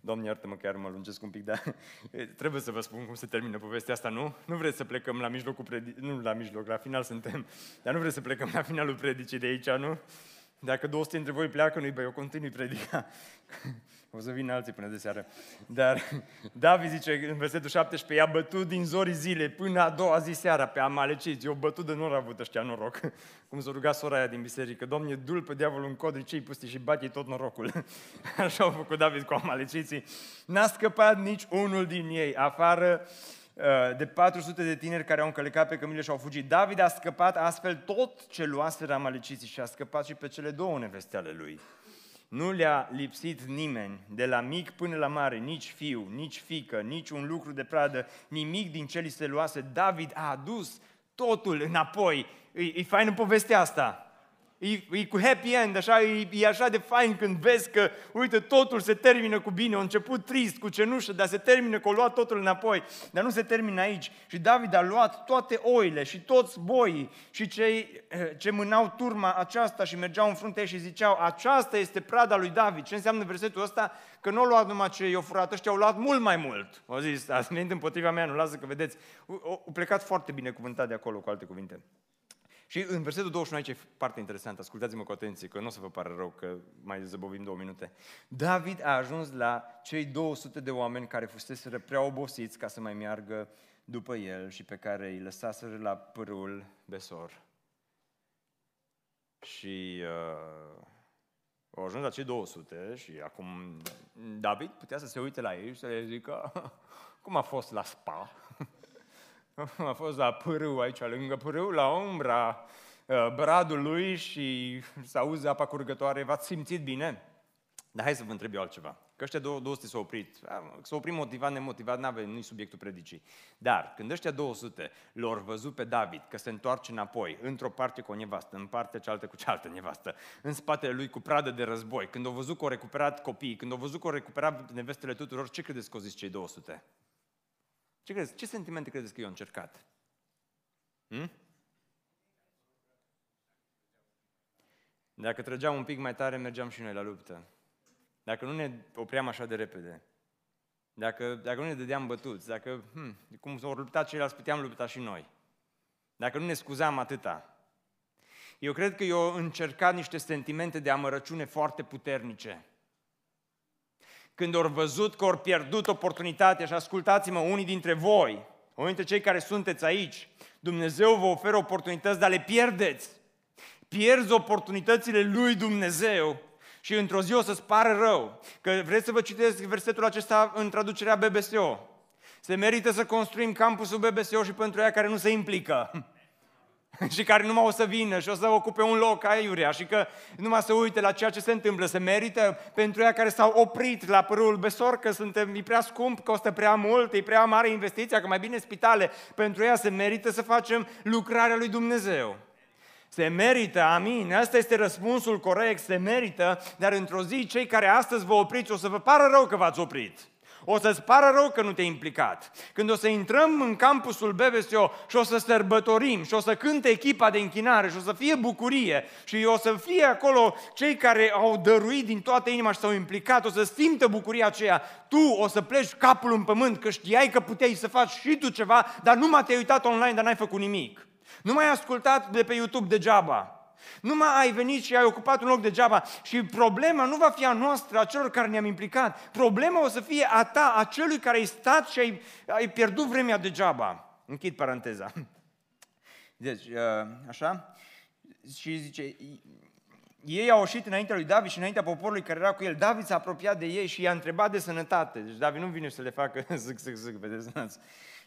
Doamne iartă-mă, chiar mă lungesc un pic, dar trebuie să vă spun cum se termină povestea asta, nu? Nu vreți să plecăm la mijlocul predicii, nu la mijloc, la final suntem, dar nu vreți să plecăm la finalul predicii de aici, nu? Dacă 200 dintre voi pleacă, nu-i băi, eu continui predica. O să vină alții până de seară. Dar David zice în versetul 17, i-a bătut din zorii zile până a doua zi seara pe amaleciți. Eu bătut de nor avut ăștia noroc. Cum s-a rugat sora aia din biserică. Domne, dul pe diavolul în codri cei pusti și bate tot norocul. Așa au făcut David cu amaleciții. N-a scăpat nici unul din ei, afară uh, de 400 de tineri care au încălecat pe cămile și au fugit. David a scăpat astfel tot ce luaseră amaleciții și a scăpat și pe cele două neveste ale lui. Nu le-a lipsit nimeni, de la mic până la mare, nici fiu, nici fică, nici un lucru de pradă, nimic din ce li se luase. David a adus totul înapoi. E, e fain în povestea asta. E, e cu happy end, așa, e, e așa de fain când vezi că, uite, totul se termină cu bine. A început trist, cu cenușă, dar se termină că a luat totul înapoi. Dar nu se termină aici. Și David a luat toate oile și toți boii și cei eh, ce mânau turma aceasta și mergeau în frunte și ziceau, aceasta este prada lui David. Ce înseamnă versetul ăsta? Că nu au luat numai ce i-au furat, ăștia au luat mult mai mult. Au zis, ați venit împotriva mea, nu lasă că vedeți. Au plecat foarte bine cuvântat de acolo, cu alte cuvinte. Și în versetul 21 aici e foarte interesant, ascultați-mă cu atenție, că nu o să vă pară rău că mai zăbovim două minute. David a ajuns la cei 200 de oameni care fusese prea obosiți ca să mai meargă după el și pe care îi lăsaseră la pârâul Besor. Și uh, au ajuns la cei 200 și acum David putea să se uite la ei și să le zică cum a fost la spa, a fost la pârâu aici, lângă pârâu, la umbra uh, bradului și să auzi apa curgătoare, v-ați simțit bine? Dar hai să vă întreb eu altceva. Că ăștia 200 s-au oprit. S-au oprit motivat, nemotivat, nu avem nu subiectul predicii. Dar când ăștia 200 lor văzut pe David că se întoarce înapoi, într-o parte cu o nevastă, în partea cealaltă cu cealaltă nevastă, în spatele lui cu pradă de război, când au văzut că au recuperat copiii, când au văzut că au recuperat nevestele tuturor, ce credeți că au zis cei 200? Ce credeți? Ce sentimente credeți că eu am încercat? Hmm? Dacă trăgeam un pic mai tare, mergeam și noi la luptă. Dacă nu ne opream așa de repede, dacă, dacă nu ne dădeam bătuți, dacă, hmm, cum s-au luptat ceilalți, puteam lupta și noi. Dacă nu ne scuzam atâta. Eu cred că eu încercat niște sentimente de amărăciune foarte puternice când au văzut că au pierdut oportunitatea și ascultați-mă, unii dintre voi, unii dintre cei care sunteți aici, Dumnezeu vă oferă oportunități, dar le pierdeți. Pierzi oportunitățile lui Dumnezeu și într-o zi o să-ți pară rău. Că vreți să vă citesc versetul acesta în traducerea BBSO. Se merită să construim campusul BBSO și pentru ea care nu se implică. și care numai o să vină și o să ocupe un loc aiurea și că numai să uite la ceea ce se întâmplă, se merită. Pentru ea care s-au oprit la părul besor, că suntem, e prea scump, costă prea mult, e prea mare investiția, că mai bine spitale, pentru ea se merită să facem lucrarea lui Dumnezeu. Se merită, amin, asta este răspunsul corect, se merită, dar într-o zi cei care astăzi vă opriți o să vă pară rău că v-ați oprit. O să-ți pară rău că nu te-ai implicat. Când o să intrăm în campusul BBSO și o să sărbătorim și o să cânte echipa de închinare și o să fie bucurie și o să fie acolo cei care au dăruit din toată inima și s-au implicat, o să simtă bucuria aceea, tu o să pleci capul în pământ că știai că puteai să faci și tu ceva, dar nu m-a te-ai uitat online, dar n-ai făcut nimic. Nu mai ai ascultat de pe YouTube degeaba. Nu mai ai venit și ai ocupat un loc degeaba și problema nu va fi a noastră, a celor care ne-am implicat. Problema o să fie a ta, a celui care ai stat și ai, ai pierdut vremea degeaba. Închid paranteza. Deci, uh, așa? Și zice, ei au oșit înaintea lui David și înaintea poporului care era cu el. David s-a apropiat de ei și i-a întrebat de sănătate. Deci David nu vine să le facă zic, zic, zic, vedeți?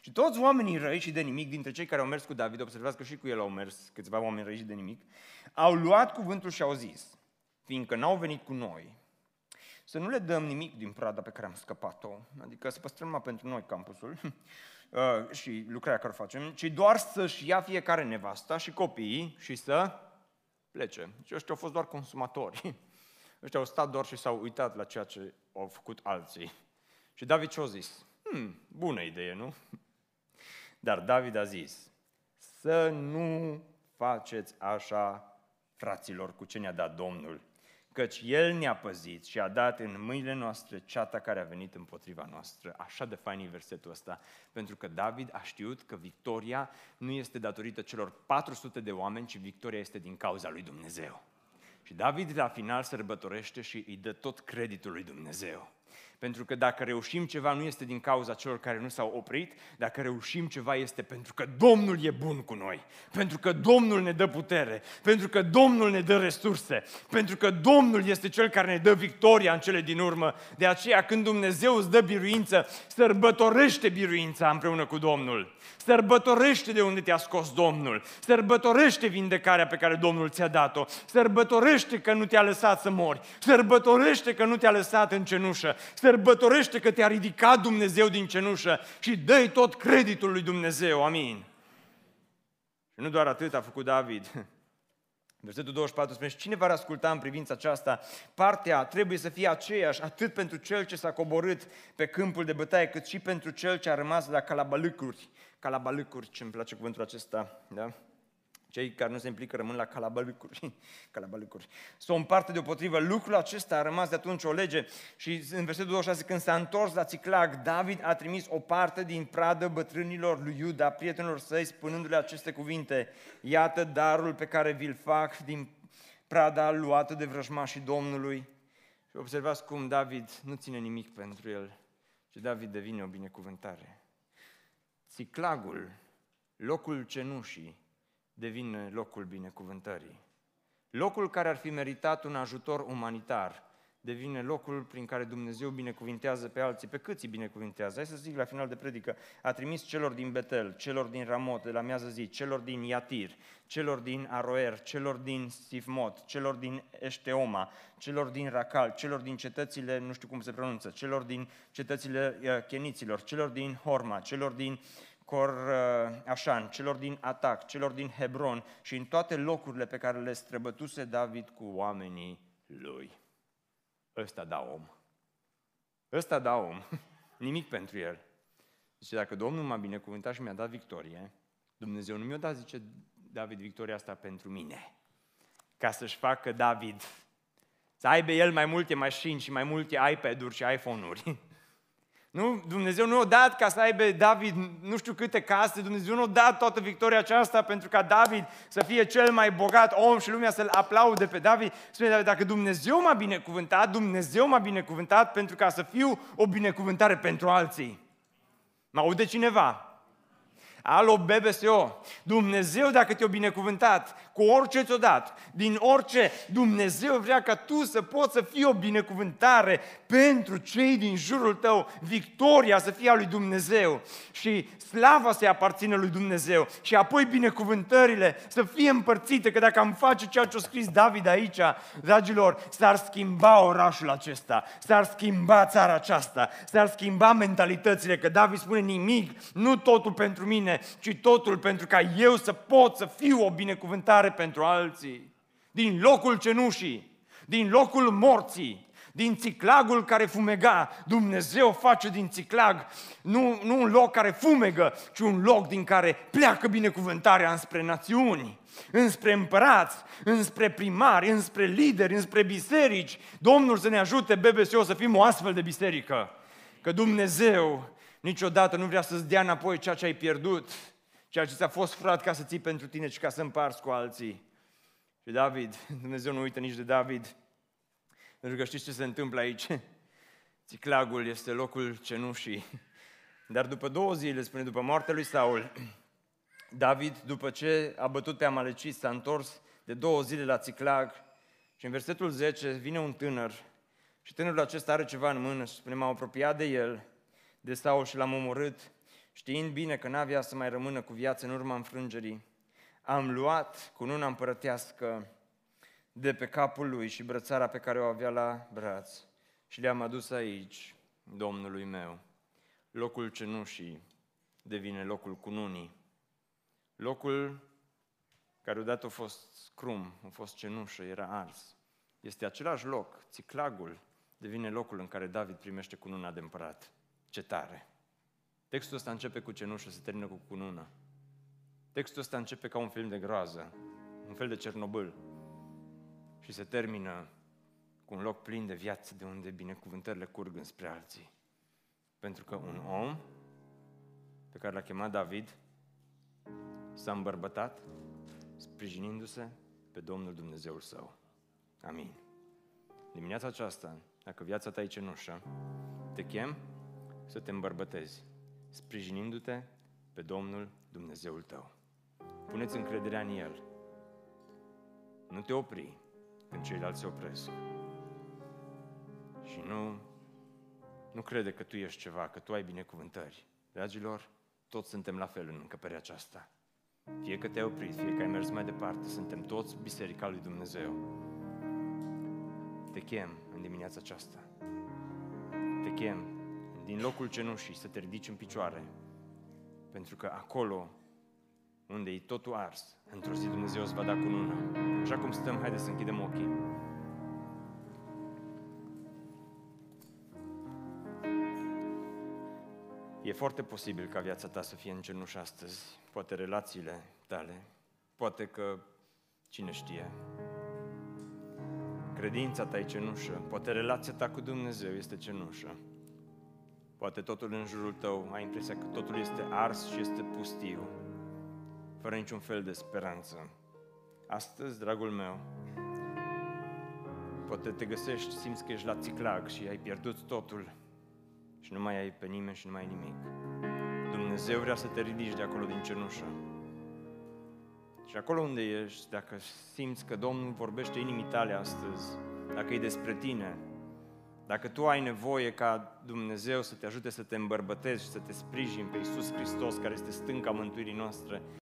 Și toți oamenii răi și de nimic, dintre cei care au mers cu David, observați că și cu el au mers câțiva oameni răi și de nimic, au luat cuvântul și au zis, fiindcă n-au venit cu noi, să nu le dăm nimic din prada pe care am scăpat-o, adică să păstrăm numai pentru noi campusul uh, și lucrarea care o facem, ci doar să-și ia fiecare nevasta și copiii și să plece. Și ăștia au fost doar consumatori. Ăștia au stat doar și s-au uitat la ceea ce au făcut alții. Și David ce-a zis? Hmm, bună idee, nu? Dar David a zis, să nu faceți așa, fraților, cu ce ne-a dat Domnul, căci El ne-a păzit și a dat în mâinile noastre ceata care a venit împotriva noastră. Așa de fain e versetul ăsta, pentru că David a știut că victoria nu este datorită celor 400 de oameni, ci victoria este din cauza lui Dumnezeu. Și David la final sărbătorește și îi dă tot creditul lui Dumnezeu. Pentru că dacă reușim ceva, nu este din cauza celor care nu s-au oprit, dacă reușim ceva, este pentru că Domnul e bun cu noi, pentru că Domnul ne dă putere, pentru că Domnul ne dă resurse, pentru că Domnul este Cel care ne dă victoria în cele din urmă. De aceea, când Dumnezeu îți dă biruință, sărbătorește biruința împreună cu Domnul. Sărbătorește de unde te-a scos Domnul. Sărbătorește vindecarea pe care Domnul ți-a dat-o. Sărbătorește că nu te-a lăsat să mori. Sărbătorește că nu te-a lăsat în cenușă sărbătorește că te-a ridicat Dumnezeu din cenușă și dă tot creditul lui Dumnezeu. Amin. Și nu doar atât a făcut David. Versetul 24 spune, și cine va asculta în privința aceasta? Partea trebuie să fie aceeași, atât pentru cel ce s-a coborât pe câmpul de bătaie, cât și pentru cel ce a rămas la calabalâcuri. Calabalâcuri, ce îmi place cuvântul acesta, da? Cei care nu se implică rămân la calabalicuri. calabalicuri. Să o împarte deopotrivă. Lucrul acesta a rămas de atunci o lege și în versetul 26, când s-a întors la Ciclag, David a trimis o parte din pradă bătrânilor lui Iuda, prietenilor săi, spunându-le aceste cuvinte. Iată darul pe care vi-l fac din prada luată de vrăjmașii Domnului. Și observați cum David nu ține nimic pentru el, ci David devine o binecuvântare. Ciclagul, locul cenușii, devine locul binecuvântării. Locul care ar fi meritat un ajutor umanitar devine locul prin care Dumnezeu binecuvintează pe alții. Pe câți îi binecuvintează? Hai să zic la final de predică. A trimis celor din Betel, celor din Ramot, de la miază zi, celor din Iatir, celor din Aroer, celor din Sifmot, celor din Eșteoma, celor din Racal, celor din cetățile, nu știu cum se pronunță, celor din cetățile uh, Cheniților, celor din Horma, celor din Cor uh, Așan, celor din Atac, celor din Hebron și în toate locurile pe care le străbătuse David cu oamenii lui. Ăsta da om. Ăsta da om. Nimic pentru el. Zice, dacă Domnul m-a binecuvântat și mi-a dat victorie, Dumnezeu nu mi-a dat, zice David, victoria asta pentru mine. Ca să-și facă David, să aibă el mai multe mașini și mai multe iPad-uri și iPhone-uri Nu? Dumnezeu nu a dat ca să aibă David nu știu câte case, Dumnezeu nu a dat toată victoria aceasta pentru ca David să fie cel mai bogat om și lumea să-l aplaude pe David. Spune David, dacă Dumnezeu m-a binecuvântat, Dumnezeu m-a binecuvântat pentru ca să fiu o binecuvântare pentru alții. Mă aude cineva? Alo, BBSO, Dumnezeu dacă te-a binecuvântat cu orice ți-o dat, din orice, Dumnezeu vrea ca tu să poți să fii o binecuvântare pentru cei din jurul tău, victoria să fie a lui Dumnezeu și slava să-i aparțină lui Dumnezeu și apoi binecuvântările să fie împărțite, că dacă am face ceea ce a scris David aici, dragilor, s-ar schimba orașul acesta, s-ar schimba țara aceasta, s-ar schimba mentalitățile, că David spune nimic, nu totul pentru mine, ci totul pentru ca eu să pot să fiu o binecuvântare pentru alții. Din locul cenușii, din locul morții, din țiclagul care fumega. Dumnezeu face din țiclag nu, nu un loc care fumegă, ci un loc din care pleacă binecuvântarea înspre națiuni, înspre împărați, înspre primari, înspre lideri, înspre biserici. Domnul să ne ajute, BBSO, să fim o astfel de biserică. Că Dumnezeu Niciodată nu vrea să-ți dea înapoi ceea ce ai pierdut, ceea ce ți-a fost furat ca să ții pentru tine și ca să împarți cu alții. Și David, Dumnezeu nu uită nici de David, pentru că știți ce se întâmplă aici? Țiclagul este locul cenușii. Dar după două zile, spune, după moartea lui Saul, David, după ce a bătut pe Amalecit, s-a întors de două zile la Țiclag și în versetul 10 vine un tânăr și tânărul acesta are ceva în mână și spune, m-am apropiat de el, de Saul și l-am omorât, știind bine că n-avea să mai rămână cu viață în urma înfrângerii. Am luat cu cununa împărătească de pe capul lui și brățara pe care o avea la braț și le-am adus aici, Domnului meu. Locul cenușii devine locul cununii. Locul care odată a fost scrum, a fost cenușă, era ars. Este același loc, Țiclagul devine locul în care David primește cununa de împărat. Ce tare! Textul ăsta începe cu cenușă, se termină cu cunună. Textul ăsta începe ca un film de groază, un fel de Cernobâl și se termină cu un loc plin de viață de unde binecuvântările curg înspre alții. Pentru că un om pe care l-a chemat David s-a îmbărbătat sprijinindu-se pe Domnul Dumnezeul său. Amin. Dimineața aceasta, dacă viața ta e cenușă, te chem să te îmbărbătezi, sprijinindu-te pe Domnul Dumnezeul tău. Puneți încrederea în El. Nu te opri când ceilalți se opresc. Și nu, nu crede că tu ești ceva, că tu ai binecuvântări. Dragilor, toți suntem la fel în încăperea aceasta. Fie că te-ai oprit, fie că ai mers mai departe, suntem toți Biserica lui Dumnezeu. Te chem în dimineața aceasta. Te chem din locul cenușii să te ridici în picioare. Pentru că acolo unde e totul ars, într-o zi Dumnezeu îți va da cununa. Așa cum stăm, haideți să închidem ochii. E foarte posibil ca viața ta să fie în cenușă astăzi, poate relațiile tale, poate că, cine știe, credința ta e cenușă, poate relația ta cu Dumnezeu este cenușă, poate totul în jurul tău, ai impresia că totul este ars și este pustiu, fără niciun fel de speranță. Astăzi, dragul meu, poate te găsești, simți că ești la țiclag și ai pierdut totul și nu mai ai pe nimeni și nu mai ai nimic. Dumnezeu vrea să te ridici de acolo din cenușă. Și acolo unde ești, dacă simți că Domnul vorbește inimii tale astăzi, dacă e despre tine, dacă tu ai nevoie ca Dumnezeu să te ajute să te îmbărbătezi și să te sprijini pe Iisus Hristos, care este stânca mântuirii noastre,